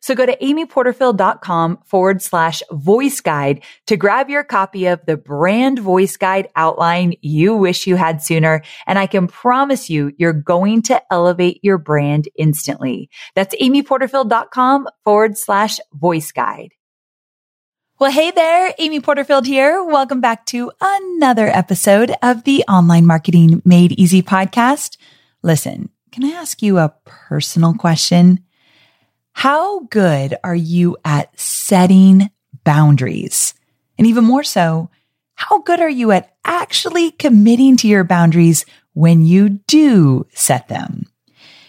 So go to amyporterfield.com forward slash voice guide to grab your copy of the brand voice guide outline you wish you had sooner. And I can promise you, you're going to elevate your brand instantly. That's amyporterfield.com forward slash voice guide. Well, hey there, Amy Porterfield here. Welcome back to another episode of the Online Marketing Made Easy podcast. Listen, can I ask you a personal question? How good are you at setting boundaries? And even more so, how good are you at actually committing to your boundaries when you do set them?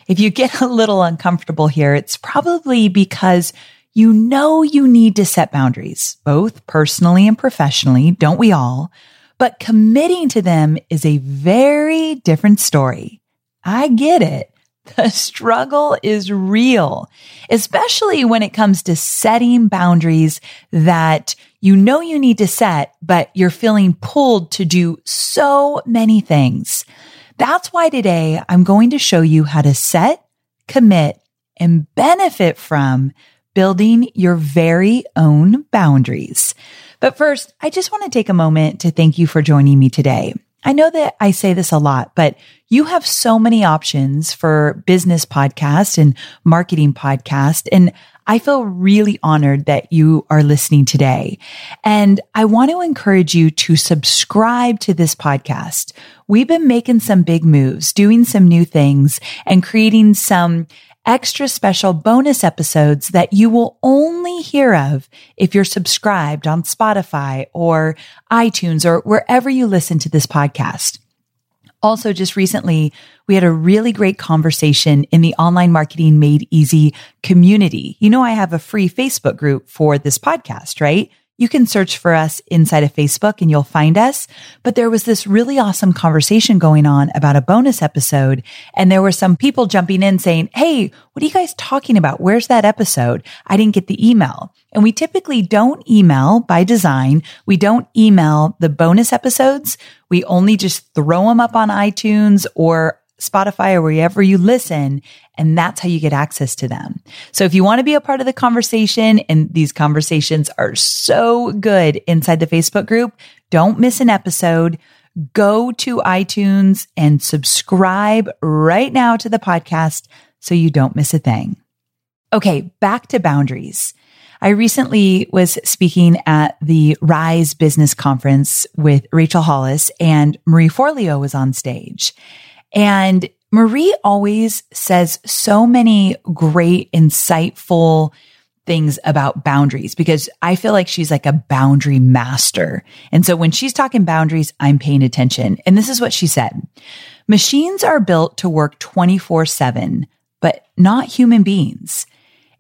If you get a little uncomfortable here, it's probably because you know you need to set boundaries, both personally and professionally, don't we all? But committing to them is a very different story. I get it. The struggle is real, especially when it comes to setting boundaries that you know you need to set, but you're feeling pulled to do so many things. That's why today I'm going to show you how to set, commit, and benefit from building your very own boundaries. But first, I just want to take a moment to thank you for joining me today. I know that I say this a lot, but you have so many options for business podcast and marketing podcast. And I feel really honored that you are listening today. And I want to encourage you to subscribe to this podcast. We've been making some big moves, doing some new things and creating some extra special bonus episodes that you will only hear of if you're subscribed on Spotify or iTunes or wherever you listen to this podcast. Also, just recently, we had a really great conversation in the online marketing made easy community. You know, I have a free Facebook group for this podcast, right? You can search for us inside of Facebook and you'll find us. But there was this really awesome conversation going on about a bonus episode. And there were some people jumping in saying, Hey, what are you guys talking about? Where's that episode? I didn't get the email. And we typically don't email by design. We don't email the bonus episodes. We only just throw them up on iTunes or Spotify or wherever you listen. And that's how you get access to them. So if you want to be a part of the conversation and these conversations are so good inside the Facebook group, don't miss an episode. Go to iTunes and subscribe right now to the podcast so you don't miss a thing. Okay, back to boundaries. I recently was speaking at the Rise Business Conference with Rachel Hollis and Marie Forleo was on stage. And Marie always says so many great, insightful things about boundaries because I feel like she's like a boundary master. And so when she's talking boundaries, I'm paying attention. And this is what she said. Machines are built to work 24 seven, but not human beings.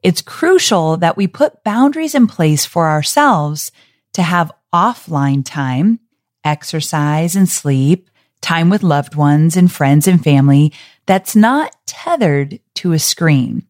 It's crucial that we put boundaries in place for ourselves to have offline time, exercise and sleep, time with loved ones and friends and family that's not tethered to a screen.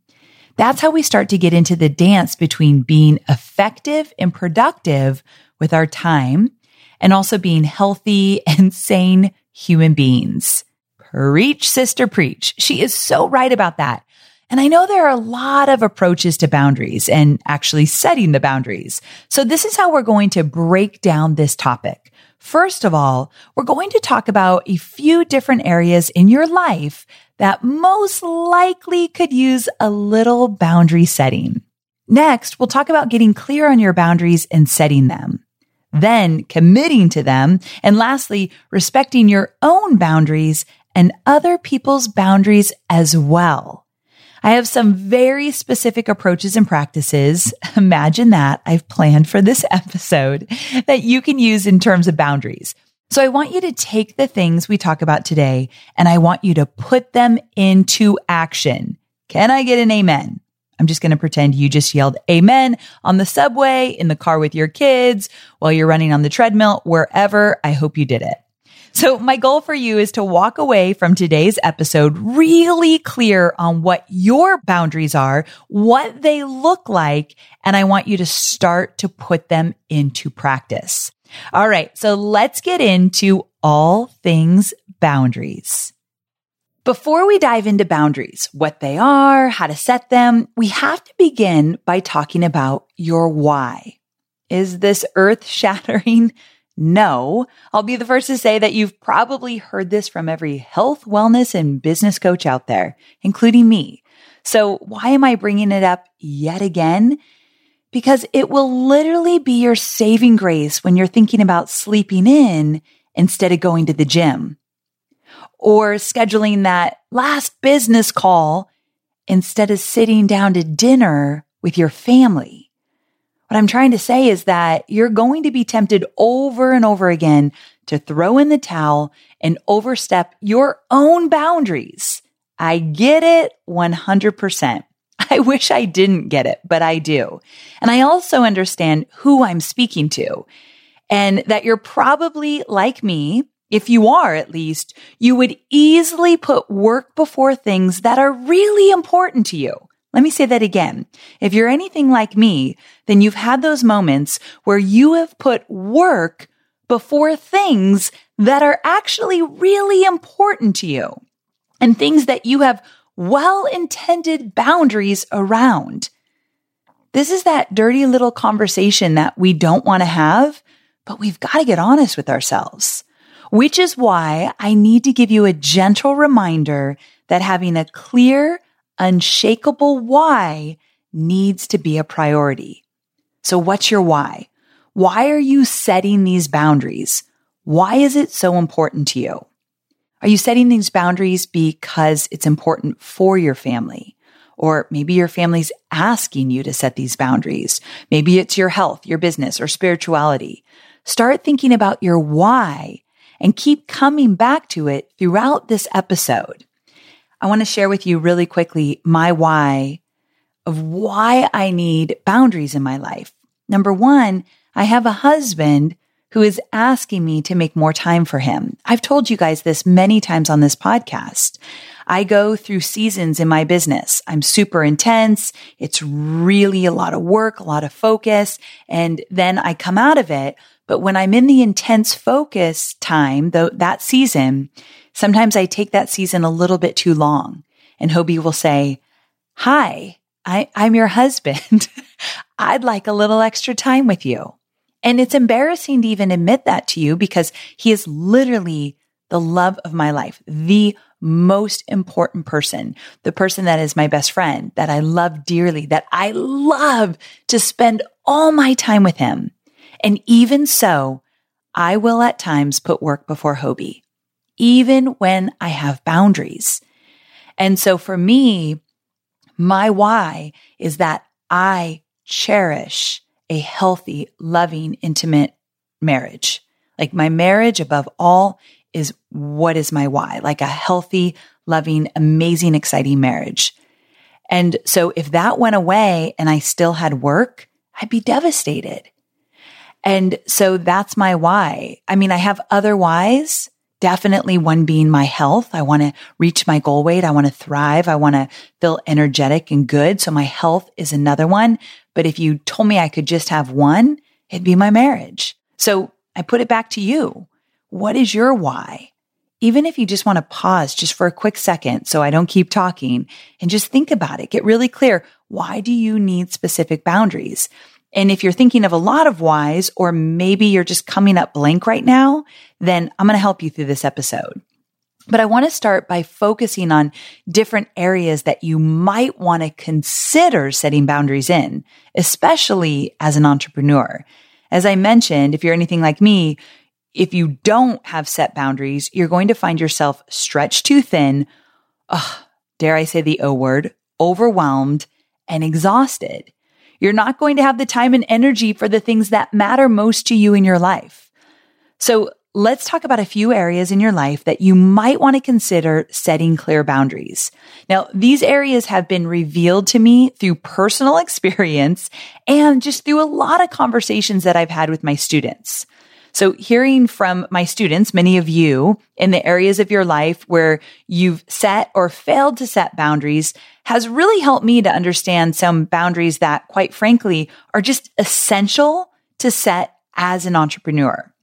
That's how we start to get into the dance between being effective and productive with our time and also being healthy and sane human beings. Preach, sister, preach. She is so right about that. And I know there are a lot of approaches to boundaries and actually setting the boundaries. So this is how we're going to break down this topic. First of all, we're going to talk about a few different areas in your life that most likely could use a little boundary setting. Next, we'll talk about getting clear on your boundaries and setting them. Then committing to them. And lastly, respecting your own boundaries and other people's boundaries as well. I have some very specific approaches and practices. Imagine that I've planned for this episode that you can use in terms of boundaries. So I want you to take the things we talk about today and I want you to put them into action. Can I get an amen? I'm just going to pretend you just yelled amen on the subway, in the car with your kids, while you're running on the treadmill, wherever. I hope you did it. So my goal for you is to walk away from today's episode really clear on what your boundaries are, what they look like, and I want you to start to put them into practice. All right. So let's get into all things boundaries. Before we dive into boundaries, what they are, how to set them, we have to begin by talking about your why. Is this earth shattering? No. I'll be the first to say that you've probably heard this from every health, wellness, and business coach out there, including me. So why am I bringing it up yet again? Because it will literally be your saving grace when you're thinking about sleeping in instead of going to the gym or scheduling that last business call instead of sitting down to dinner with your family. What I'm trying to say is that you're going to be tempted over and over again to throw in the towel and overstep your own boundaries. I get it 100%. I wish I didn't get it, but I do. And I also understand who I'm speaking to and that you're probably like me. If you are at least, you would easily put work before things that are really important to you. Let me say that again. If you're anything like me, then you've had those moments where you have put work before things that are actually really important to you and things that you have well intended boundaries around. This is that dirty little conversation that we don't want to have, but we've got to get honest with ourselves, which is why I need to give you a gentle reminder that having a clear, unshakable why needs to be a priority. So what's your why? Why are you setting these boundaries? Why is it so important to you? Are you setting these boundaries because it's important for your family? Or maybe your family's asking you to set these boundaries. Maybe it's your health, your business, or spirituality. Start thinking about your why and keep coming back to it throughout this episode. I want to share with you really quickly my why of why I need boundaries in my life. Number one, I have a husband who is asking me to make more time for him. I've told you guys this many times on this podcast. I go through seasons in my business. I'm super intense. It's really a lot of work, a lot of focus. And then I come out of it. But when I'm in the intense focus time, though that season, Sometimes I take that season a little bit too long and Hobie will say, Hi, I, I'm your husband. I'd like a little extra time with you. And it's embarrassing to even admit that to you because he is literally the love of my life, the most important person, the person that is my best friend, that I love dearly, that I love to spend all my time with him. And even so, I will at times put work before Hobie even when I have boundaries. And so for me, my why is that I cherish a healthy, loving, intimate marriage. Like my marriage above all is what is my why? Like a healthy, loving, amazing, exciting marriage. And so if that went away and I still had work, I'd be devastated. And so that's my why. I mean, I have other whys, Definitely one being my health. I want to reach my goal weight. I want to thrive. I want to feel energetic and good. So my health is another one. But if you told me I could just have one, it'd be my marriage. So I put it back to you. What is your why? Even if you just want to pause just for a quick second so I don't keep talking and just think about it, get really clear. Why do you need specific boundaries? And if you're thinking of a lot of whys, or maybe you're just coming up blank right now, then I'm going to help you through this episode. But I want to start by focusing on different areas that you might want to consider setting boundaries in, especially as an entrepreneur. As I mentioned, if you're anything like me, if you don't have set boundaries, you're going to find yourself stretched too thin. Ugh, dare I say the O word, overwhelmed and exhausted. You're not going to have the time and energy for the things that matter most to you in your life. So let's talk about a few areas in your life that you might want to consider setting clear boundaries. Now, these areas have been revealed to me through personal experience and just through a lot of conversations that I've had with my students. So hearing from my students, many of you in the areas of your life where you've set or failed to set boundaries has really helped me to understand some boundaries that quite frankly are just essential to set as an entrepreneur.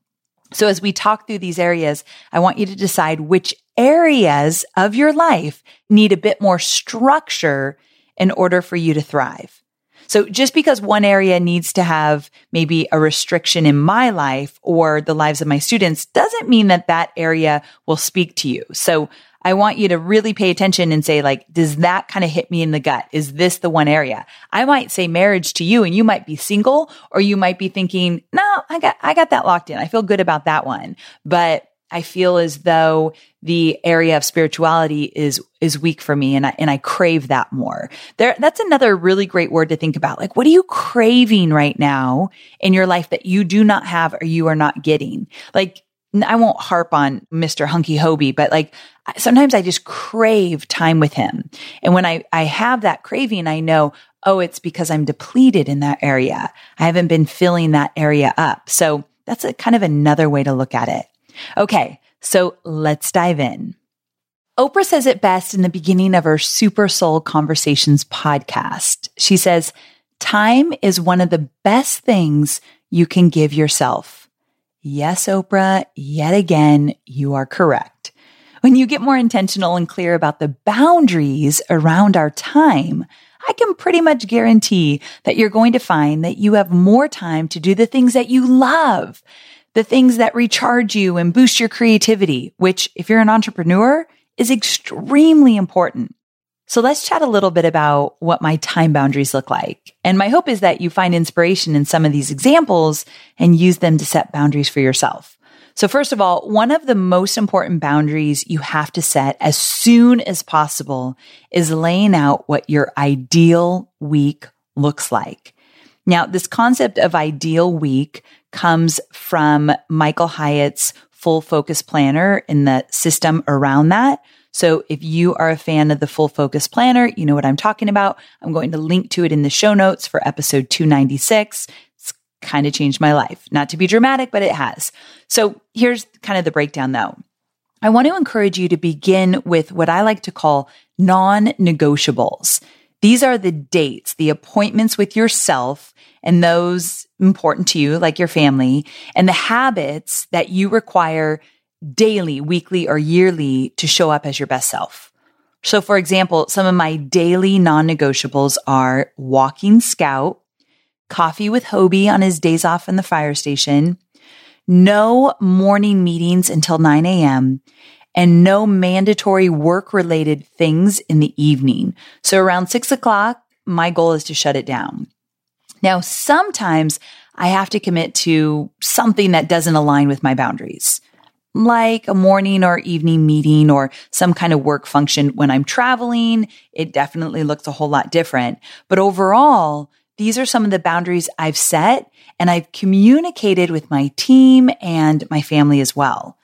So as we talk through these areas, I want you to decide which areas of your life need a bit more structure in order for you to thrive. So just because one area needs to have maybe a restriction in my life or the lives of my students doesn't mean that that area will speak to you. So I want you to really pay attention and say, like, does that kind of hit me in the gut? Is this the one area? I might say marriage to you and you might be single or you might be thinking, no, I got, I got that locked in. I feel good about that one. But I feel as though the area of spirituality is is weak for me and I and I crave that more. There that's another really great word to think about. Like what are you craving right now in your life that you do not have or you are not getting? Like I won't harp on Mr. Hunky Hobie, but like sometimes I just crave time with him. And when I, I have that craving, I know, oh, it's because I'm depleted in that area. I haven't been filling that area up. So that's a kind of another way to look at it. Okay, so let's dive in. Oprah says it best in the beginning of her Super Soul Conversations podcast. She says, Time is one of the best things you can give yourself. Yes, Oprah, yet again, you are correct. When you get more intentional and clear about the boundaries around our time, I can pretty much guarantee that you're going to find that you have more time to do the things that you love the things that recharge you and boost your creativity, which if you're an entrepreneur is extremely important. So let's chat a little bit about what my time boundaries look like. And my hope is that you find inspiration in some of these examples and use them to set boundaries for yourself. So first of all, one of the most important boundaries you have to set as soon as possible is laying out what your ideal week looks like. Now, this concept of ideal week comes from Michael Hyatt's full focus planner in the system around that. So if you are a fan of the full focus planner, you know what I'm talking about. I'm going to link to it in the show notes for episode 296. It's kind of changed my life. Not to be dramatic, but it has. So here's kind of the breakdown though. I want to encourage you to begin with what I like to call non negotiables. These are the dates, the appointments with yourself and those important to you, like your family, and the habits that you require daily, weekly, or yearly to show up as your best self. So, for example, some of my daily non negotiables are walking scout, coffee with Hobie on his days off in the fire station, no morning meetings until 9 a.m., and no mandatory work related things in the evening. So around six o'clock, my goal is to shut it down. Now, sometimes I have to commit to something that doesn't align with my boundaries, like a morning or evening meeting or some kind of work function when I'm traveling. It definitely looks a whole lot different. But overall, these are some of the boundaries I've set and I've communicated with my team and my family as well.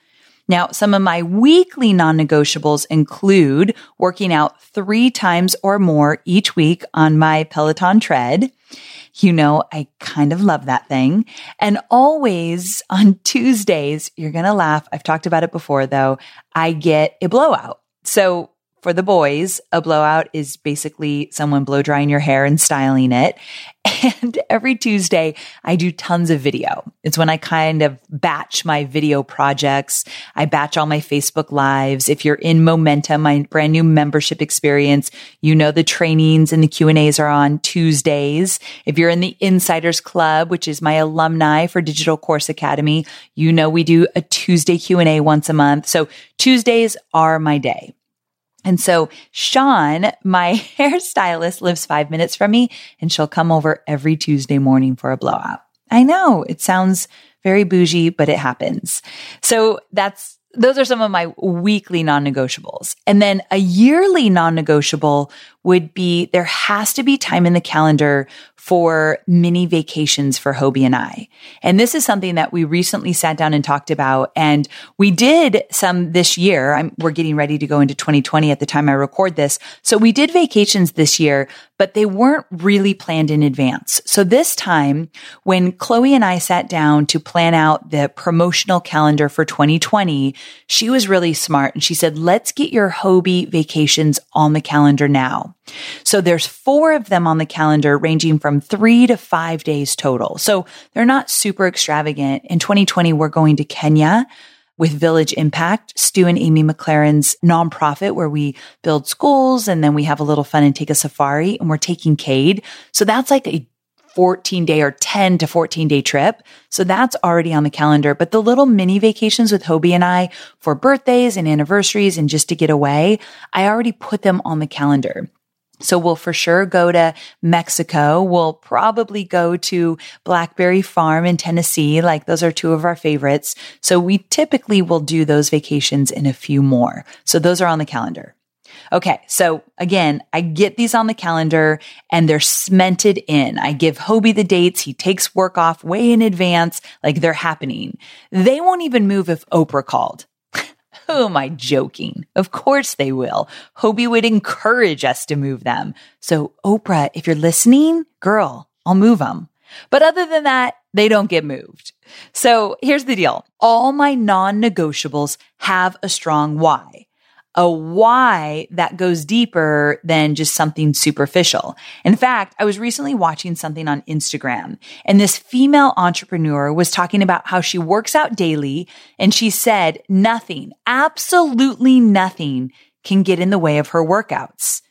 Now, some of my weekly non negotiables include working out three times or more each week on my Peloton tread you know, I kind of love that thing. And always on Tuesdays, you're going to laugh. I've talked about it before though. I get a blowout. So for the boys, a blowout is basically someone blow drying your hair and styling it. And every Tuesday, I do tons of video. It's when I kind of batch my video projects. I batch all my Facebook lives. If you're in Momentum, my brand new membership experience, you know the trainings and the Q and A's are on Tuesdays. If you're in the Insiders Club, which is my alumni for Digital Course Academy, you know we do a Tuesday Q and A once a month. So Tuesdays are my day. And so Sean, my hairstylist lives five minutes from me and she'll come over every Tuesday morning for a blowout. I know it sounds very bougie, but it happens. So that's those are some of my weekly non-negotiables. And then a yearly non-negotiable would be there has to be time in the calendar for mini vacations for Hobie and I. And this is something that we recently sat down and talked about. And we did some this year. I'm, we're getting ready to go into 2020 at the time I record this. So we did vacations this year, but they weren't really planned in advance. So this time when Chloe and I sat down to plan out the promotional calendar for 2020, she was really smart and she said, let's get your Hobie vacations on the calendar now. So there's four of them on the calendar ranging from three to five days total. So they're not super extravagant. In 2020, we're going to Kenya with Village Impact, Stu and Amy McLaren's nonprofit where we build schools and then we have a little fun and take a safari and we're taking Cade. So that's like a 14 day or 10 to 14 day trip. So that's already on the calendar. But the little mini vacations with Hobie and I for birthdays and anniversaries and just to get away, I already put them on the calendar. So we'll for sure go to Mexico. We'll probably go to Blackberry Farm in Tennessee. Like those are two of our favorites. So we typically will do those vacations in a few more. So those are on the calendar. Okay. So again, I get these on the calendar and they're cemented in. I give Hobie the dates. He takes work off way in advance. Like they're happening. They won't even move if Oprah called. Who am I joking? Of course they will. Hobie would encourage us to move them. So Oprah, if you're listening, girl, I'll move them. But other than that, they don't get moved. So here's the deal. All my non-negotiables have a strong why a why that goes deeper than just something superficial. In fact, I was recently watching something on Instagram and this female entrepreneur was talking about how she works out daily and she said nothing, absolutely nothing can get in the way of her workouts.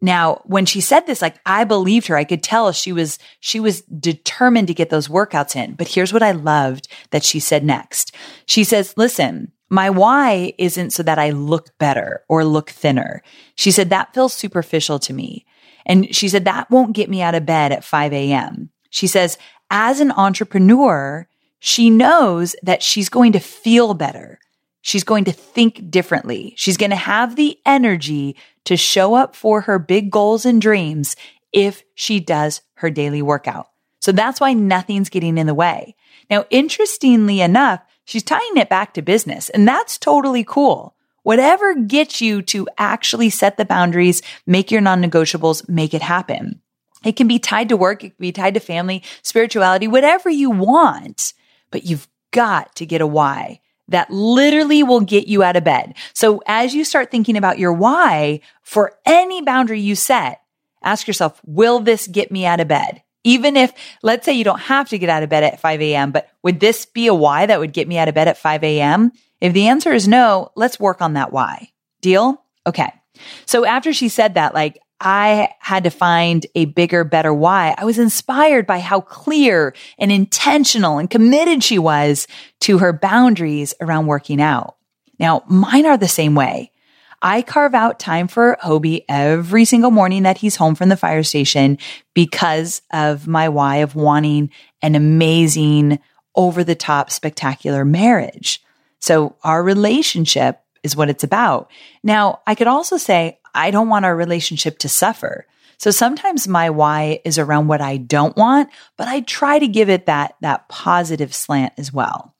Now, when she said this, like I believed her, I could tell she was, she was determined to get those workouts in. But here's what I loved that she said next. She says, listen, my why isn't so that I look better or look thinner. She said that feels superficial to me. And she said that won't get me out of bed at 5 a.m. She says, as an entrepreneur, she knows that she's going to feel better. She's going to think differently. She's going to have the energy to show up for her big goals and dreams if she does her daily workout. So that's why nothing's getting in the way. Now, interestingly enough, She's tying it back to business and that's totally cool. Whatever gets you to actually set the boundaries, make your non-negotiables, make it happen. It can be tied to work. It can be tied to family, spirituality, whatever you want, but you've got to get a why that literally will get you out of bed. So as you start thinking about your why for any boundary you set, ask yourself, will this get me out of bed? Even if, let's say you don't have to get out of bed at 5 a.m., but would this be a why that would get me out of bed at 5 a.m.? If the answer is no, let's work on that why. Deal? Okay. So after she said that, like, I had to find a bigger, better why. I was inspired by how clear and intentional and committed she was to her boundaries around working out. Now, mine are the same way. I carve out time for Hobie every single morning that he's home from the fire station because of my why of wanting an amazing, over the top, spectacular marriage. So our relationship is what it's about. Now, I could also say, I don't want our relationship to suffer. So sometimes my why is around what I don't want, but I try to give it that, that positive slant as well.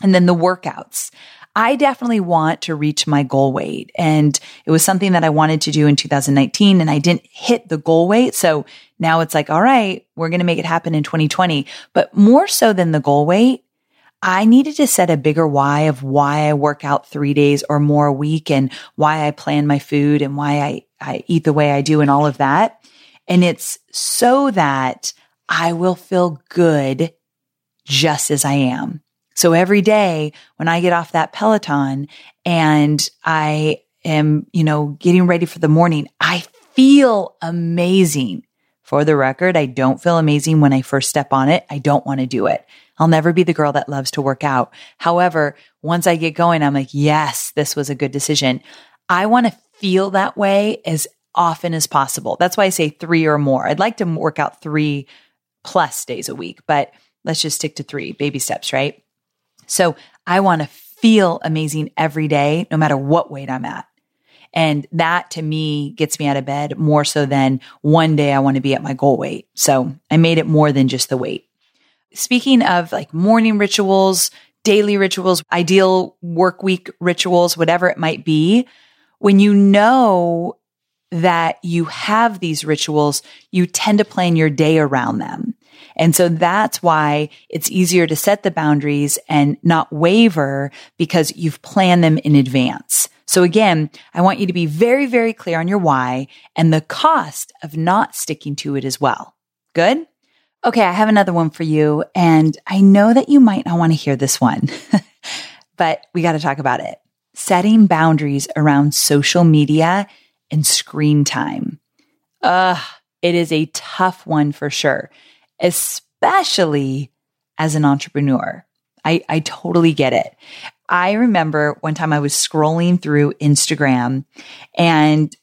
And then the workouts. I definitely want to reach my goal weight. And it was something that I wanted to do in 2019 and I didn't hit the goal weight. So now it's like, all right, we're going to make it happen in 2020. But more so than the goal weight, I needed to set a bigger why of why I work out three days or more a week and why I plan my food and why I, I eat the way I do and all of that. And it's so that I will feel good just as I am. So every day when I get off that Peloton and I am, you know, getting ready for the morning, I feel amazing. For the record, I don't feel amazing when I first step on it. I don't want to do it. I'll never be the girl that loves to work out. However, once I get going, I'm like, yes, this was a good decision. I want to feel that way as often as possible. That's why I say three or more. I'd like to work out three plus days a week, but let's just stick to three baby steps, right? So I want to feel amazing every day, no matter what weight I'm at. And that to me gets me out of bed more so than one day I want to be at my goal weight. So I made it more than just the weight. Speaking of like morning rituals, daily rituals, ideal work week rituals, whatever it might be, when you know that you have these rituals, you tend to plan your day around them. And so that's why it's easier to set the boundaries and not waver because you've planned them in advance. So again, I want you to be very, very clear on your why and the cost of not sticking to it as well. Good? Okay, I have another one for you. And I know that you might not want to hear this one, but we got to talk about it. Setting boundaries around social media and screen time. Ugh, it is a tough one for sure, especially as an entrepreneur. I, I totally get it. I remember one time I was scrolling through Instagram and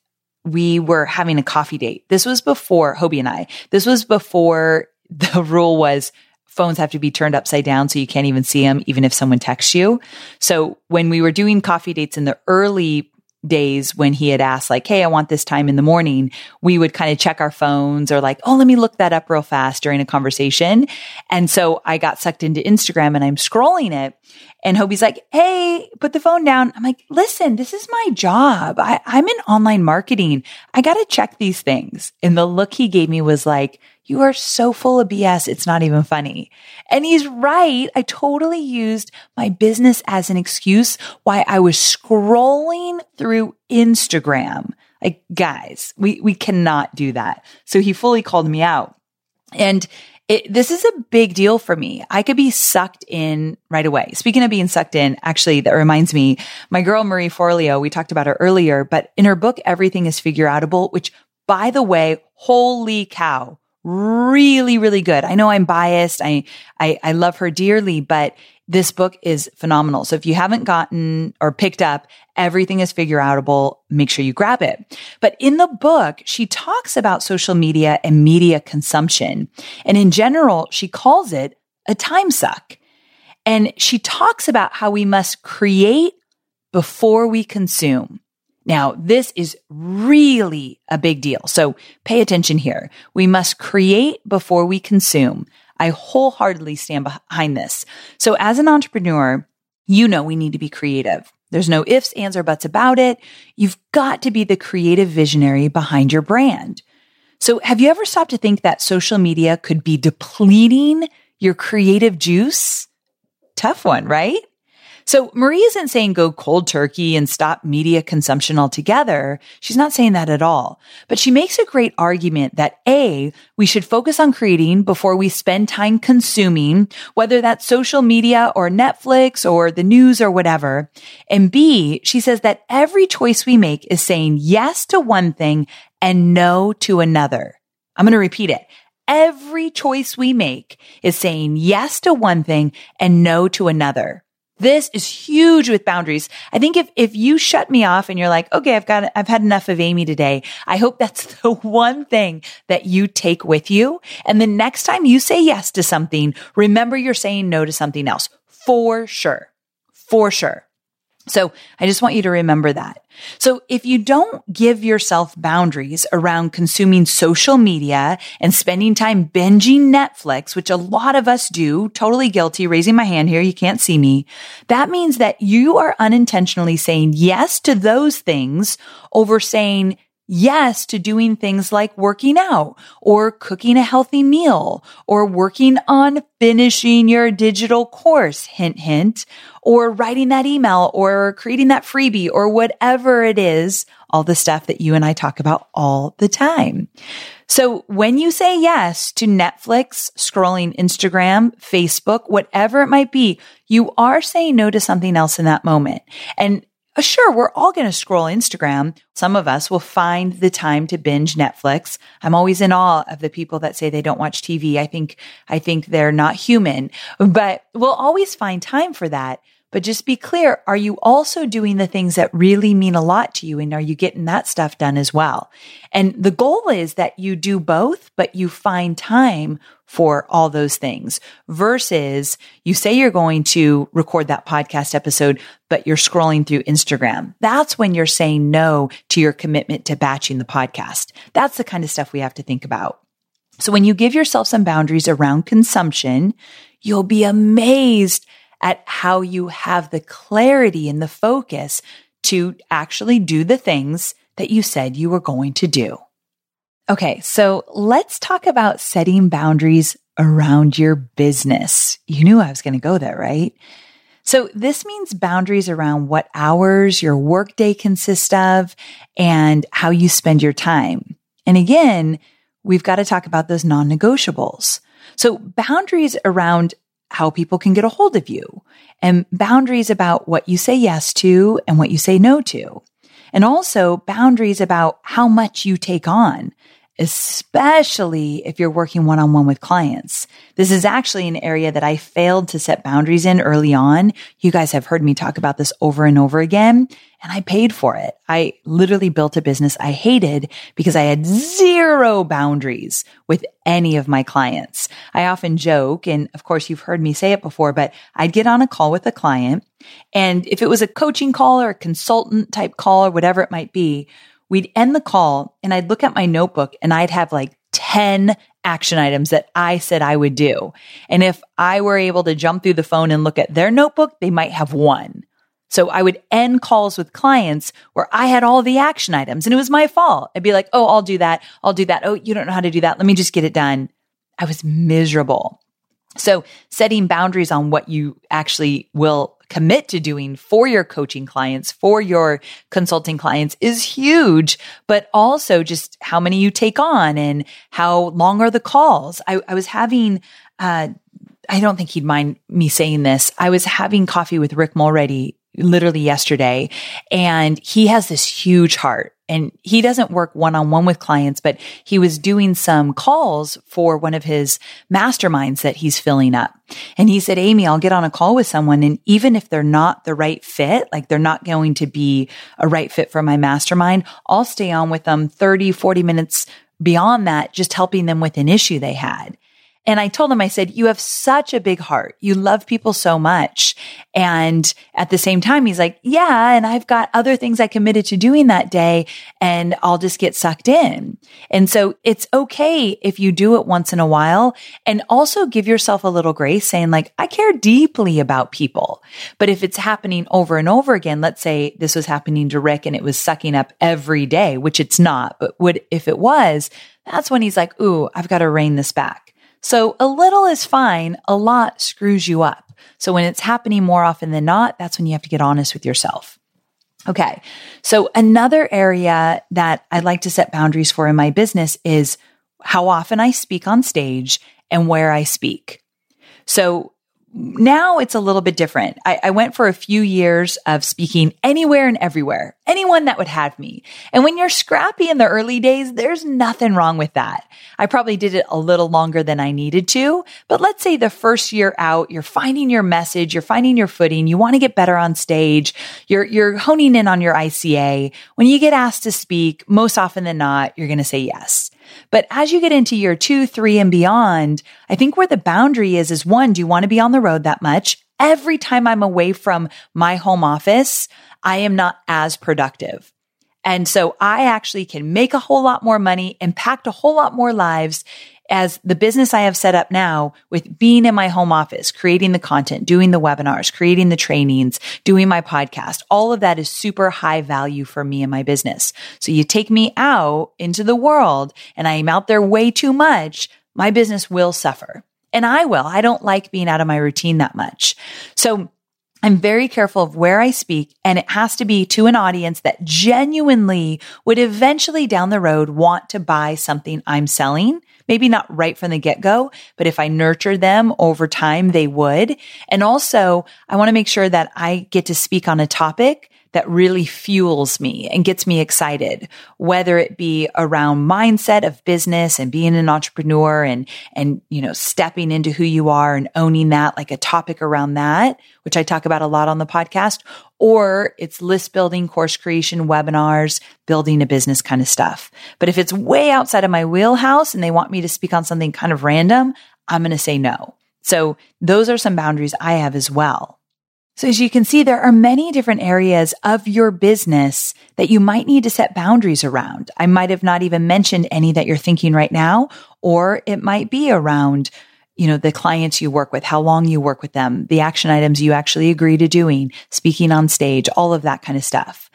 we were having a coffee date. This was before Hobie and I. This was before the rule was phones have to be turned upside down so you can't even see them, even if someone texts you. So when we were doing coffee dates in the early days when he had asked like, Hey, I want this time in the morning, we would kind of check our phones or like, Oh, let me look that up real fast during a conversation. And so I got sucked into Instagram and I'm scrolling it and Hobie's like, Hey, put the phone down. I'm like, listen, this is my job. I, I'm in online marketing. I got to check these things. And the look he gave me was like, you are so full of BS. It's not even funny. And he's right. I totally used my business as an excuse why I was scrolling through Instagram. Like, guys, we, we cannot do that. So he fully called me out. And it, this is a big deal for me. I could be sucked in right away. Speaking of being sucked in, actually, that reminds me, my girl Marie Forleo, we talked about her earlier, but in her book, Everything is Figure Outable, which by the way, holy cow, really, really good. I know I'm biased. I, I, I love her dearly, but this book is phenomenal. So if you haven't gotten or picked up everything is figure outable, make sure you grab it. But in the book, she talks about social media and media consumption. And in general, she calls it a time suck. And she talks about how we must create before we consume. Now, this is really a big deal. So pay attention here. We must create before we consume. I wholeheartedly stand behind this. So as an entrepreneur, you know we need to be creative. There's no ifs, ands, or buts about it. You've got to be the creative visionary behind your brand. So have you ever stopped to think that social media could be depleting your creative juice? Tough one, right? So Marie isn't saying go cold turkey and stop media consumption altogether. She's not saying that at all. But she makes a great argument that A, we should focus on creating before we spend time consuming, whether that's social media or Netflix or the news or whatever. And B, she says that every choice we make is saying yes to one thing and no to another. I'm going to repeat it. Every choice we make is saying yes to one thing and no to another. This is huge with boundaries. I think if, if you shut me off and you're like, okay, I've got, I've had enough of Amy today. I hope that's the one thing that you take with you. And the next time you say yes to something, remember you're saying no to something else for sure. For sure. So I just want you to remember that. So if you don't give yourself boundaries around consuming social media and spending time binging Netflix, which a lot of us do, totally guilty, raising my hand here. You can't see me. That means that you are unintentionally saying yes to those things over saying yes to doing things like working out or cooking a healthy meal or working on finishing your digital course, hint, hint, or writing that email or creating that freebie or whatever it is, all the stuff that you and I talk about all the time. So when you say yes to Netflix, scrolling Instagram, Facebook, whatever it might be, you are saying no to something else in that moment. And sure, we're all going to scroll Instagram. Some of us will find the time to binge Netflix. I'm always in awe of the people that say they don't watch TV. I think, I think they're not human, but we'll always find time for that. But just be clear. Are you also doing the things that really mean a lot to you? And are you getting that stuff done as well? And the goal is that you do both, but you find time for all those things versus you say you're going to record that podcast episode, but you're scrolling through Instagram. That's when you're saying no to your commitment to batching the podcast. That's the kind of stuff we have to think about. So when you give yourself some boundaries around consumption, you'll be amazed at how you have the clarity and the focus to actually do the things that you said you were going to do. Okay, so let's talk about setting boundaries around your business. You knew I was going to go there, right? So this means boundaries around what hours your workday consists of and how you spend your time. And again, we've got to talk about those non-negotiables. So boundaries around how people can get a hold of you and boundaries about what you say yes to and what you say no to. And also boundaries about how much you take on especially if you're working one on one with clients. This is actually an area that I failed to set boundaries in early on. You guys have heard me talk about this over and over again, and I paid for it. I literally built a business I hated because I had zero boundaries with any of my clients. I often joke, and of course, you've heard me say it before, but I'd get on a call with a client. And if it was a coaching call or a consultant type call or whatever it might be, we'd end the call and I'd look at my notebook and I'd have like 10 action items that I said I would do. And if I were able to jump through the phone and look at their notebook, they might have one. So I would end calls with clients where I had all the action items and it was my fault. I'd be like, Oh, I'll do that. I'll do that. Oh, you don't know how to do that. Let me just get it done. I was miserable. So setting boundaries on what you actually will commit to doing for your coaching clients, for your consulting clients is huge, but also just how many you take on and how long are the calls. I, I was having, uh, I don't think he'd mind me saying this. I was having coffee with Rick Mulready literally yesterday and he has this huge heart and he doesn't work one on one with clients, but he was doing some calls for one of his masterminds that he's filling up. And he said, Amy, I'll get on a call with someone. And even if they're not the right fit, like they're not going to be a right fit for my mastermind, I'll stay on with them 30, 40 minutes beyond that, just helping them with an issue they had. And I told him, I said, you have such a big heart. You love people so much. And at the same time, he's like, yeah, and I've got other things I committed to doing that day and I'll just get sucked in. And so it's okay if you do it once in a while and also give yourself a little grace saying like, I care deeply about people. But if it's happening over and over again, let's say this was happening to Rick and it was sucking up every day, which it's not, but would, if it was, that's when he's like, ooh, I've got to rein this back. So a little is fine. A lot screws you up. So when it's happening more often than not, that's when you have to get honest with yourself. Okay. So another area that I'd like to set boundaries for in my business is how often I speak on stage and where I speak. So now it's a little bit different. I, I, went for a few years of speaking anywhere and everywhere, anyone that would have me. And when you're scrappy in the early days, there's nothing wrong with that. I probably did it a little longer than I needed to, but let's say the first year out, you're finding your message, you're finding your footing, you want to get better on stage, you're, you're honing in on your ICA. When you get asked to speak, most often than not, you're going to say yes. But as you get into year two, three and beyond, I think where the boundary is, is one, do you want to be on the road that much? Every time I'm away from my home office, I am not as productive. And so I actually can make a whole lot more money, impact a whole lot more lives as the business I have set up now with being in my home office, creating the content, doing the webinars, creating the trainings, doing my podcast, all of that is super high value for me and my business. So you take me out into the world and I am out there way too much, my business will suffer. And I will. I don't like being out of my routine that much. So I'm very careful of where I speak and it has to be to an audience that genuinely would eventually down the road want to buy something I'm selling. Maybe not right from the get go, but if I nurture them over time, they would. And also I want to make sure that I get to speak on a topic that really fuels me and gets me excited, whether it be around mindset of business and being an entrepreneur and, and, you know, stepping into who you are and owning that, like a topic around that, which I talk about a lot on the podcast, or it's list building, course creation, webinars, building a business kind of stuff. But if it's way outside of my wheelhouse and they want me to speak on something kind of random, I'm going to say no. So those are some boundaries I have as well. So as you can see, there are many different areas of your business that you might need to set boundaries around. I might have not even mentioned any that you're thinking right now, or it might be around, you know, the clients you work with, how long you work with them, the action items you actually agree to doing, speaking on stage, all of that kind of stuff.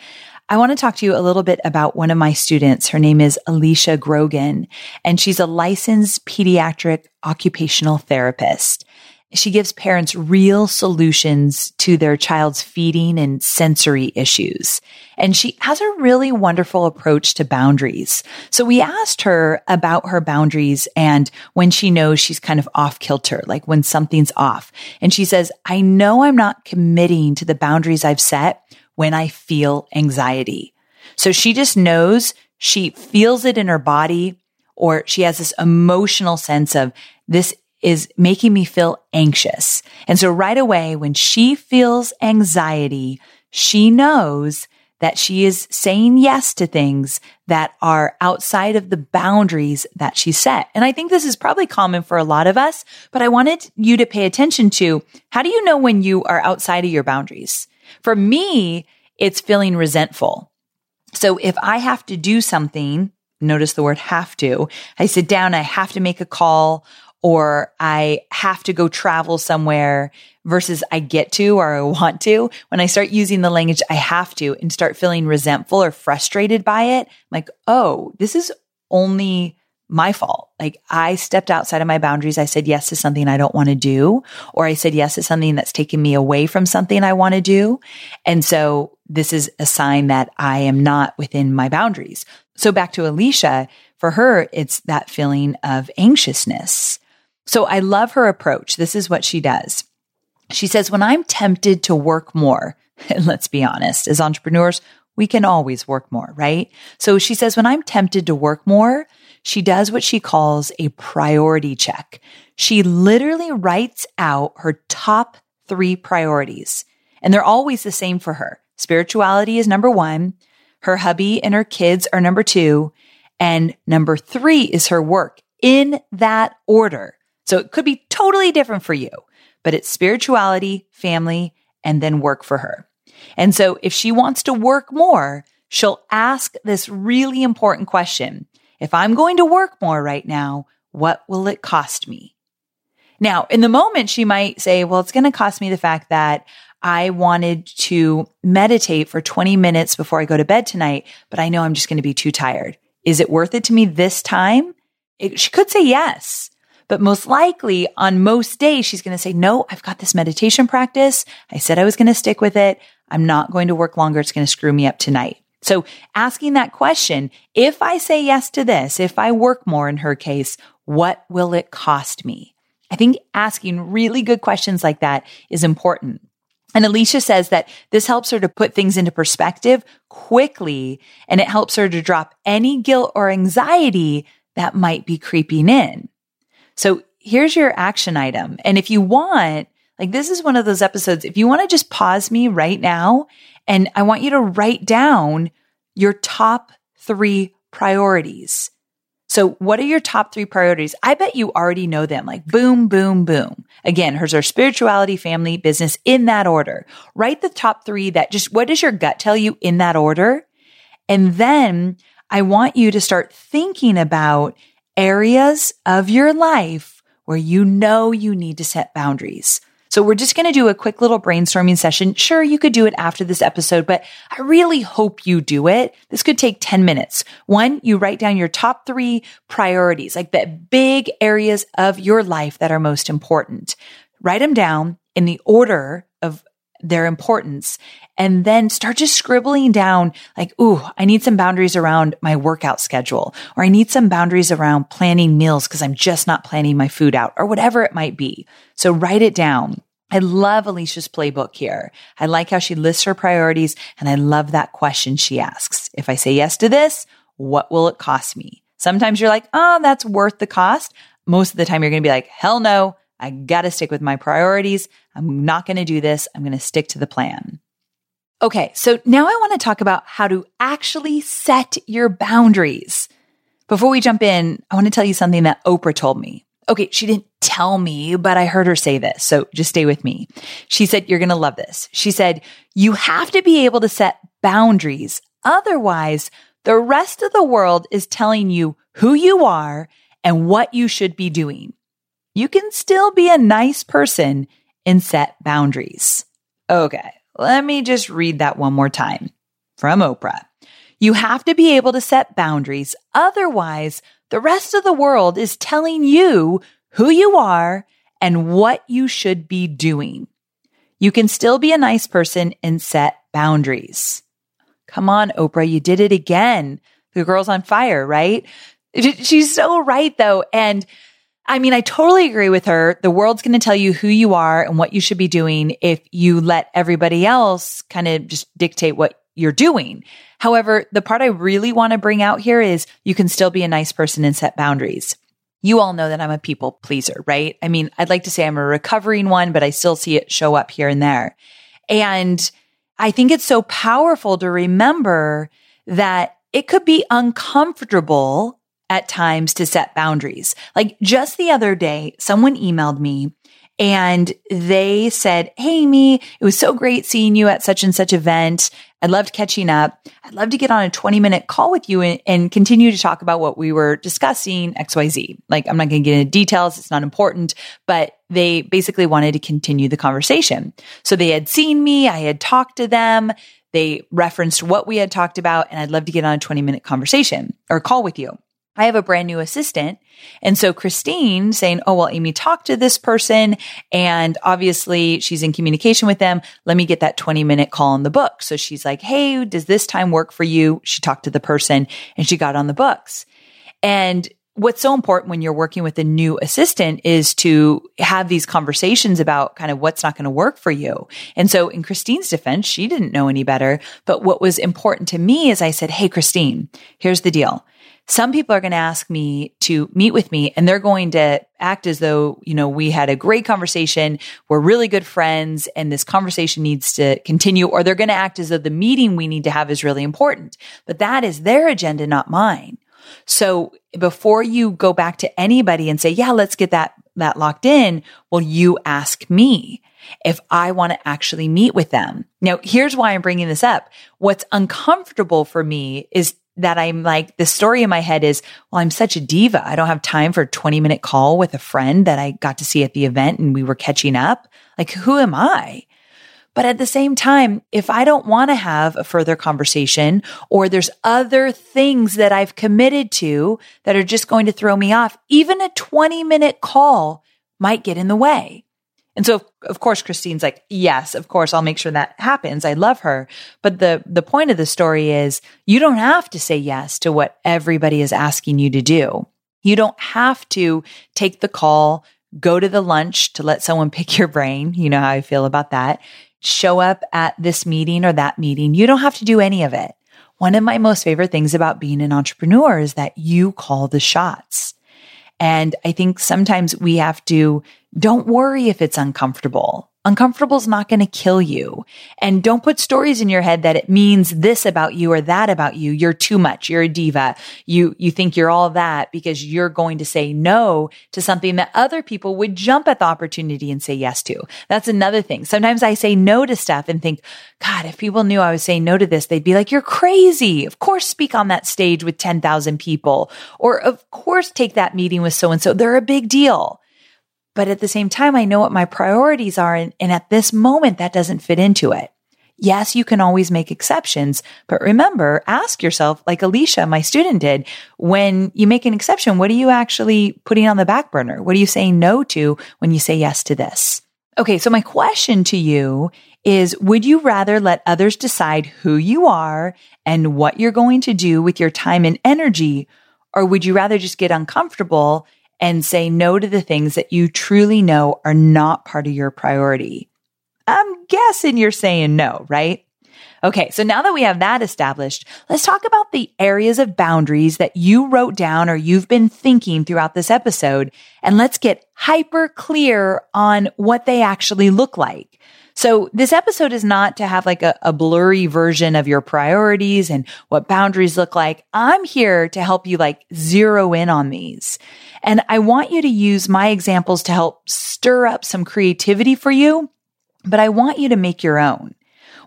I want to talk to you a little bit about one of my students. Her name is Alicia Grogan, and she's a licensed pediatric occupational therapist. She gives parents real solutions to their child's feeding and sensory issues. And she has a really wonderful approach to boundaries. So we asked her about her boundaries and when she knows she's kind of off kilter, like when something's off. And she says, I know I'm not committing to the boundaries I've set when I feel anxiety. So she just knows she feels it in her body or she has this emotional sense of this is making me feel anxious. And so right away, when she feels anxiety, she knows that she is saying yes to things that are outside of the boundaries that she set. And I think this is probably common for a lot of us, but I wanted you to pay attention to how do you know when you are outside of your boundaries? For me, it's feeling resentful. So if I have to do something, notice the word have to, I sit down, I have to make a call or I have to go travel somewhere versus I get to or I want to. When I start using the language I have to and start feeling resentful or frustrated by it, I'm like, oh, this is only my fault. Like I stepped outside of my boundaries. I said yes to something I don't want to do, or I said yes to something that's taking me away from something I want to do. And so this is a sign that I am not within my boundaries. So back to Alicia, for her, it's that feeling of anxiousness. So I love her approach. This is what she does. She says, when I'm tempted to work more, and let's be honest, as entrepreneurs, we can always work more, right? So she says, when I'm tempted to work more, she does what she calls a priority check. She literally writes out her top three priorities, and they're always the same for her. Spirituality is number one. Her hubby and her kids are number two. And number three is her work in that order. So it could be totally different for you, but it's spirituality, family, and then work for her. And so if she wants to work more, she'll ask this really important question. If I'm going to work more right now, what will it cost me? Now, in the moment, she might say, well, it's going to cost me the fact that I wanted to meditate for 20 minutes before I go to bed tonight, but I know I'm just going to be too tired. Is it worth it to me this time? It, she could say yes. But most likely on most days, she's going to say, no, I've got this meditation practice. I said I was going to stick with it. I'm not going to work longer. It's going to screw me up tonight. So asking that question, if I say yes to this, if I work more in her case, what will it cost me? I think asking really good questions like that is important. And Alicia says that this helps her to put things into perspective quickly and it helps her to drop any guilt or anxiety that might be creeping in. So here's your action item. And if you want, like this is one of those episodes, if you want to just pause me right now and I want you to write down your top three priorities. So what are your top three priorities? I bet you already know them like boom, boom, boom. Again, hers are spirituality, family, business in that order. Write the top three that just, what does your gut tell you in that order? And then I want you to start thinking about areas of your life where you know you need to set boundaries. So we're just going to do a quick little brainstorming session. Sure, you could do it after this episode, but I really hope you do it. This could take 10 minutes. One, you write down your top three priorities, like the big areas of your life that are most important. Write them down in the order of their importance and then start just scribbling down like, ooh, I need some boundaries around my workout schedule, or I need some boundaries around planning meals because I'm just not planning my food out, or whatever it might be. So write it down. I love Alicia's playbook here. I like how she lists her priorities and I love that question she asks. If I say yes to this, what will it cost me? Sometimes you're like, oh, that's worth the cost. Most of the time you're going to be like, hell no, I got to stick with my priorities. I'm not going to do this. I'm going to stick to the plan. Okay, so now I want to talk about how to actually set your boundaries. Before we jump in, I want to tell you something that Oprah told me. Okay, she didn't tell me, but I heard her say this. So just stay with me. She said, You're going to love this. She said, You have to be able to set boundaries. Otherwise, the rest of the world is telling you who you are and what you should be doing. You can still be a nice person and set boundaries. Okay, let me just read that one more time from Oprah. You have to be able to set boundaries. Otherwise, the rest of the world is telling you who you are and what you should be doing. You can still be a nice person and set boundaries. Come on, Oprah, you did it again. The girl's on fire, right? She's so right though. And I mean, I totally agree with her. The world's going to tell you who you are and what you should be doing if you let everybody else kind of just dictate what you're doing. However, the part I really want to bring out here is you can still be a nice person and set boundaries. You all know that I'm a people pleaser, right? I mean, I'd like to say I'm a recovering one, but I still see it show up here and there. And I think it's so powerful to remember that it could be uncomfortable at times to set boundaries. Like just the other day, someone emailed me and they said, Hey, Amy, it was so great seeing you at such and such event. I loved catching up. I'd love to get on a 20 minute call with you and, and continue to talk about what we were discussing, XYZ. Like, I'm not going to get into details. It's not important, but they basically wanted to continue the conversation. So they had seen me. I had talked to them. They referenced what we had talked about and I'd love to get on a 20 minute conversation or call with you. I have a brand new assistant. And so Christine saying, Oh, well, Amy talked to this person and obviously she's in communication with them. Let me get that 20 minute call on the book. So she's like, Hey, does this time work for you? She talked to the person and she got on the books. And what's so important when you're working with a new assistant is to have these conversations about kind of what's not going to work for you. And so in Christine's defense, she didn't know any better. But what was important to me is I said, Hey, Christine, here's the deal. Some people are going to ask me to meet with me and they're going to act as though, you know, we had a great conversation. We're really good friends and this conversation needs to continue, or they're going to act as though the meeting we need to have is really important. But that is their agenda, not mine. So before you go back to anybody and say, yeah, let's get that, that locked in, well, you ask me if I want to actually meet with them. Now, here's why I'm bringing this up. What's uncomfortable for me is that I'm like, the story in my head is, well, I'm such a diva. I don't have time for a 20 minute call with a friend that I got to see at the event and we were catching up. Like, who am I? But at the same time, if I don't want to have a further conversation or there's other things that I've committed to that are just going to throw me off, even a 20 minute call might get in the way. And so, of course, Christine's like, yes, of course, I'll make sure that happens. I love her. But the, the point of the story is you don't have to say yes to what everybody is asking you to do. You don't have to take the call, go to the lunch to let someone pick your brain. You know how I feel about that. Show up at this meeting or that meeting. You don't have to do any of it. One of my most favorite things about being an entrepreneur is that you call the shots. And I think sometimes we have to don't worry if it's uncomfortable. Uncomfortable is not going to kill you. And don't put stories in your head that it means this about you or that about you. You're too much. You're a diva. You, you think you're all that because you're going to say no to something that other people would jump at the opportunity and say yes to. That's another thing. Sometimes I say no to stuff and think, God, if people knew I was saying no to this, they'd be like, you're crazy. Of course, speak on that stage with 10,000 people. Or of course, take that meeting with so and so. They're a big deal. But at the same time, I know what my priorities are. And, and at this moment, that doesn't fit into it. Yes, you can always make exceptions, but remember, ask yourself, like Alicia, my student did, when you make an exception, what are you actually putting on the back burner? What are you saying no to when you say yes to this? Okay. So my question to you is, would you rather let others decide who you are and what you're going to do with your time and energy? Or would you rather just get uncomfortable and say no to the things that you truly know are not part of your priority. I'm guessing you're saying no, right? Okay, so now that we have that established, let's talk about the areas of boundaries that you wrote down or you've been thinking throughout this episode, and let's get hyper clear on what they actually look like. So this episode is not to have like a, a, blurry version of your priorities and what boundaries look like. I'm here to help you like zero in on these. And I want you to use my examples to help stir up some creativity for you, but I want you to make your own.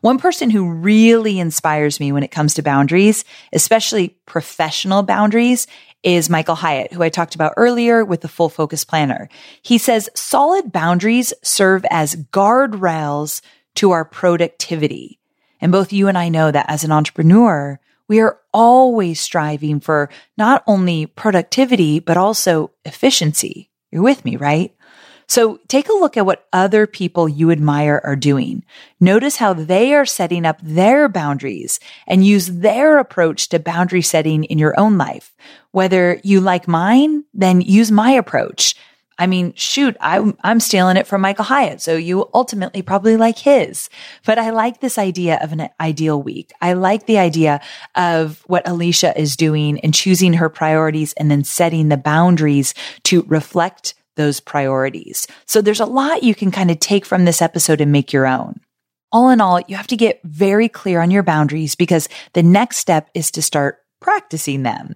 One person who really inspires me when it comes to boundaries, especially professional boundaries, is Michael Hyatt, who I talked about earlier with the full focus planner. He says solid boundaries serve as guardrails to our productivity. And both you and I know that as an entrepreneur, we are always striving for not only productivity, but also efficiency. You're with me, right? So take a look at what other people you admire are doing. Notice how they are setting up their boundaries and use their approach to boundary setting in your own life. Whether you like mine, then use my approach. I mean, shoot, I'm, I'm stealing it from Michael Hyatt. So you ultimately probably like his, but I like this idea of an ideal week. I like the idea of what Alicia is doing and choosing her priorities and then setting the boundaries to reflect those priorities. So there's a lot you can kind of take from this episode and make your own. All in all, you have to get very clear on your boundaries because the next step is to start practicing them.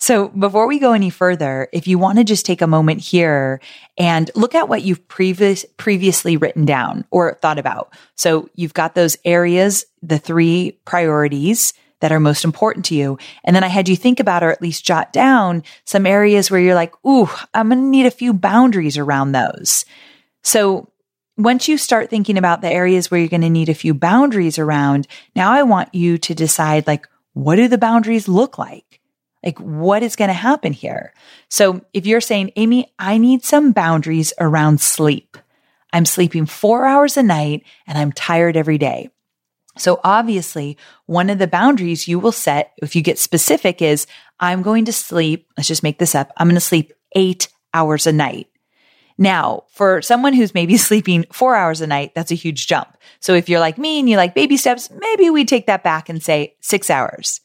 So before we go any further, if you want to just take a moment here and look at what you've previous, previously written down or thought about. So you've got those areas, the three priorities that are most important to you. And then I had you think about or at least jot down some areas where you're like, ooh, I'm going to need a few boundaries around those. So once you start thinking about the areas where you're going to need a few boundaries around, now I want you to decide like, what do the boundaries look like? Like what is going to happen here? So if you're saying, Amy, I need some boundaries around sleep. I'm sleeping four hours a night and I'm tired every day. So obviously one of the boundaries you will set if you get specific is I'm going to sleep. Let's just make this up. I'm going to sleep eight hours a night. Now, for someone who's maybe sleeping four hours a night, that's a huge jump. So if you're like me and you like baby steps, maybe we take that back and say six hours.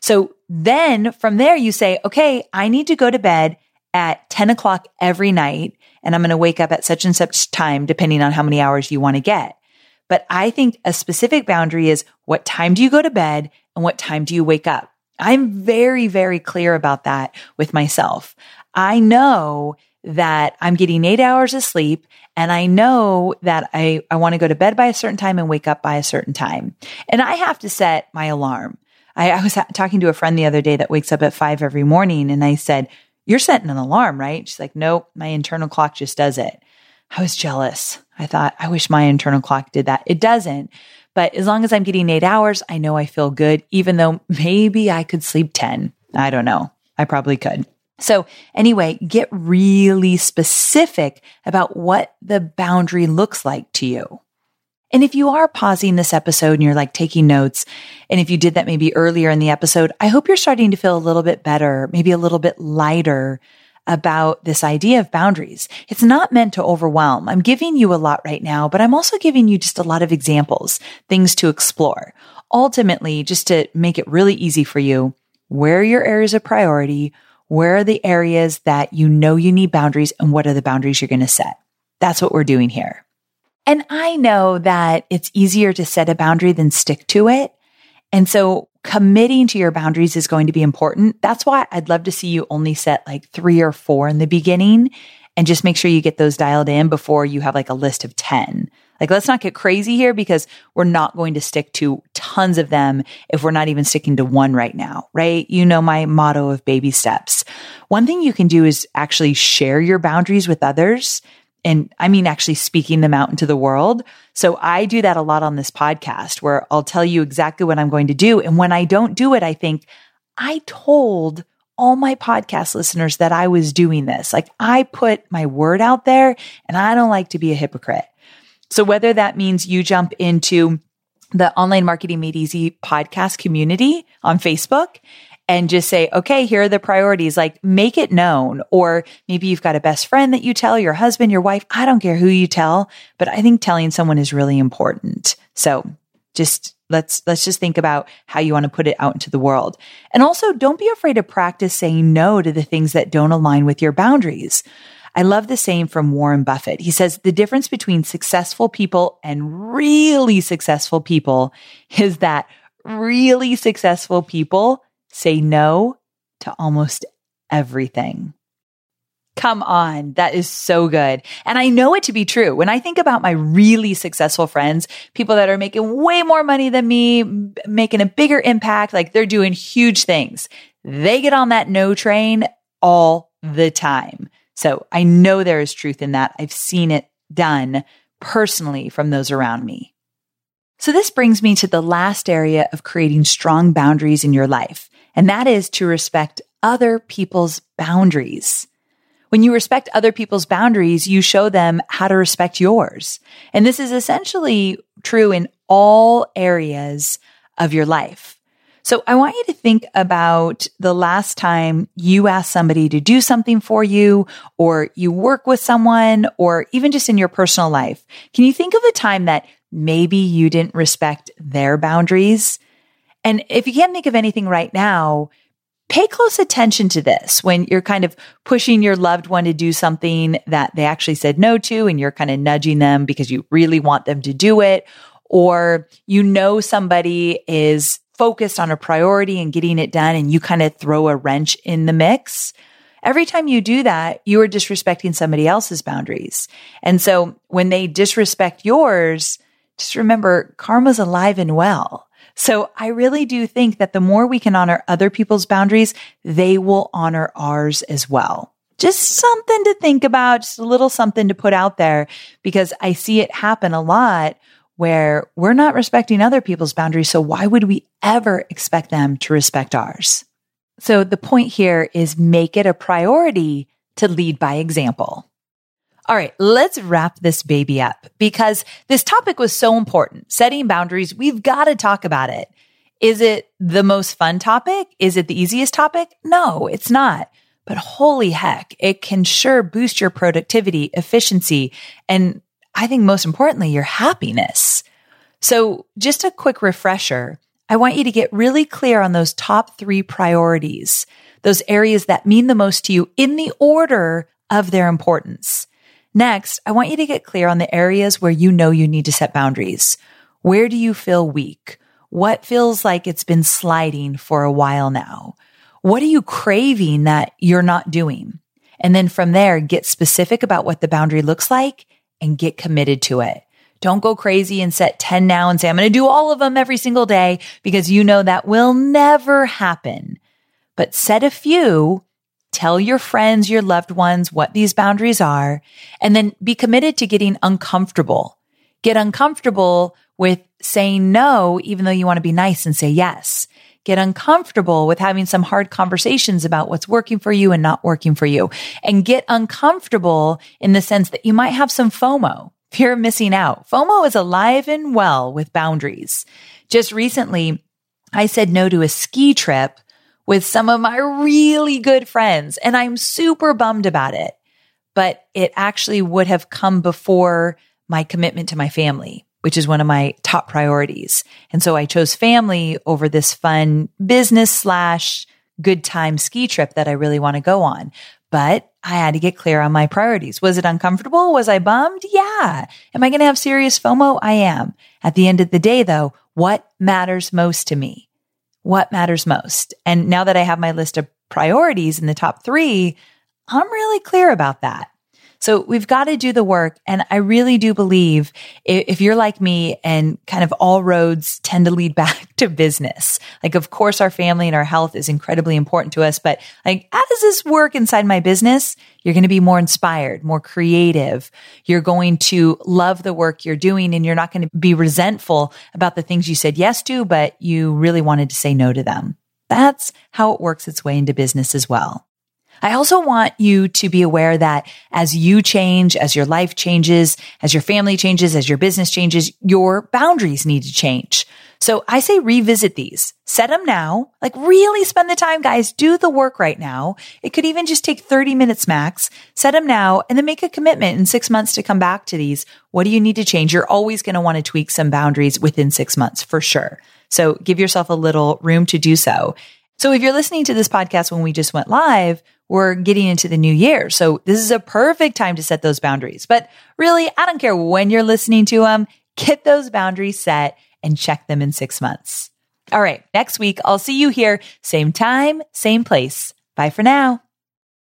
So then from there, you say, okay, I need to go to bed at 10 o'clock every night and I'm going to wake up at such and such time, depending on how many hours you want to get. But I think a specific boundary is what time do you go to bed and what time do you wake up? I'm very, very clear about that with myself. I know that I'm getting eight hours of sleep and I know that I, I want to go to bed by a certain time and wake up by a certain time. And I have to set my alarm. I, I was talking to a friend the other day that wakes up at five every morning and I said, you're setting an alarm, right? She's like, nope, my internal clock just does it. I was jealous. I thought, I wish my internal clock did that. It doesn't. But as long as I'm getting eight hours, I know I feel good, even though maybe I could sleep 10. I don't know. I probably could. So anyway, get really specific about what the boundary looks like to you. And if you are pausing this episode and you're like taking notes, and if you did that maybe earlier in the episode, I hope you're starting to feel a little bit better, maybe a little bit lighter about this idea of boundaries. It's not meant to overwhelm. I'm giving you a lot right now, but I'm also giving you just a lot of examples, things to explore. Ultimately, just to make it really easy for you, where are your areas of priority? Where are the areas that you know you need boundaries and what are the boundaries you're going to set? That's what we're doing here. And I know that it's easier to set a boundary than stick to it. And so committing to your boundaries is going to be important. That's why I'd love to see you only set like three or four in the beginning and just make sure you get those dialed in before you have like a list of 10. Like, let's not get crazy here because we're not going to stick to tons of them if we're not even sticking to one right now, right? You know, my motto of baby steps. One thing you can do is actually share your boundaries with others and I mean actually speaking them out into the world. So I do that a lot on this podcast where I'll tell you exactly what I'm going to do. And when I don't do it, I think I told all my podcast listeners that I was doing this. Like I put my word out there and I don't like to be a hypocrite. So whether that means you jump into the online marketing made easy podcast community on Facebook and just say, okay, here are the priorities. Like make it known. Or maybe you've got a best friend that you tell, your husband, your wife. I don't care who you tell, but I think telling someone is really important. So just let's let's just think about how you want to put it out into the world. And also don't be afraid to practice saying no to the things that don't align with your boundaries. I love the saying from Warren Buffett. He says the difference between successful people and really successful people is that really successful people say no to almost everything. Come on. That is so good. And I know it to be true. When I think about my really successful friends, people that are making way more money than me, making a bigger impact, like they're doing huge things, they get on that no train all the time. So I know there is truth in that. I've seen it done personally from those around me. So this brings me to the last area of creating strong boundaries in your life, and that is to respect other people's boundaries. When you respect other people's boundaries, you show them how to respect yours. And this is essentially true in all areas of your life. So I want you to think about the last time you asked somebody to do something for you, or you work with someone, or even just in your personal life. Can you think of a time that maybe you didn't respect their boundaries? And if you can't think of anything right now, pay close attention to this when you're kind of pushing your loved one to do something that they actually said no to and you're kind of nudging them because you really want them to do it. Or you know somebody is focused on a priority and getting it done and you kind of throw a wrench in the mix. Every time you do that, you are disrespecting somebody else's boundaries. And so when they disrespect yours, just remember karma's alive and well. So I really do think that the more we can honor other people's boundaries, they will honor ours as well. Just something to think about, just a little something to put out there because I see it happen a lot where we're not respecting other people's boundaries. So why would we ever expect them to respect ours? So the point here is make it a priority to lead by example. All right, let's wrap this baby up because this topic was so important. Setting boundaries, we've got to talk about it. Is it the most fun topic? Is it the easiest topic? No, it's not. But holy heck, it can sure boost your productivity, efficiency, and I think most importantly, your happiness. So just a quick refresher. I want you to get really clear on those top three priorities, those areas that mean the most to you in the order of their importance. Next, I want you to get clear on the areas where you know you need to set boundaries. Where do you feel weak? What feels like it's been sliding for a while now? What are you craving that you're not doing? And then from there, get specific about what the boundary looks like and get committed to it. Don't go crazy and set 10 now and say, I'm going to do all of them every single day because you know that will never happen. But set a few Tell your friends, your loved ones what these boundaries are, and then be committed to getting uncomfortable. Get uncomfortable with saying no, even though you want to be nice and say yes. Get uncomfortable with having some hard conversations about what's working for you and not working for you. And get uncomfortable in the sense that you might have some FOMO, fear of missing out. FOMO is alive and well with boundaries. Just recently, I said no to a ski trip with some of my really good friends. And I'm super bummed about it, but it actually would have come before my commitment to my family, which is one of my top priorities. And so I chose family over this fun business slash good time ski trip that I really want to go on. But I had to get clear on my priorities. Was it uncomfortable? Was I bummed? Yeah. Am I going to have serious FOMO? I am. At the end of the day, though, what matters most to me? What matters most. And now that I have my list of priorities in the top three, I'm really clear about that. So we've got to do the work. And I really do believe if you're like me and kind of all roads tend to lead back to business, like, of course, our family and our health is incredibly important to us. But like, how does this work inside my business? You're going to be more inspired, more creative. You're going to love the work you're doing and you're not going to be resentful about the things you said yes to, but you really wanted to say no to them. That's how it works its way into business as well. I also want you to be aware that as you change, as your life changes, as your family changes, as your business changes, your boundaries need to change. So I say revisit these, set them now, like really spend the time, guys, do the work right now. It could even just take 30 minutes max, set them now and then make a commitment in six months to come back to these. What do you need to change? You're always going to want to tweak some boundaries within six months for sure. So give yourself a little room to do so. So if you're listening to this podcast when we just went live, we're getting into the new year. So this is a perfect time to set those boundaries. But really, I don't care when you're listening to them, get those boundaries set and check them in six months. All right. Next week, I'll see you here. Same time, same place. Bye for now.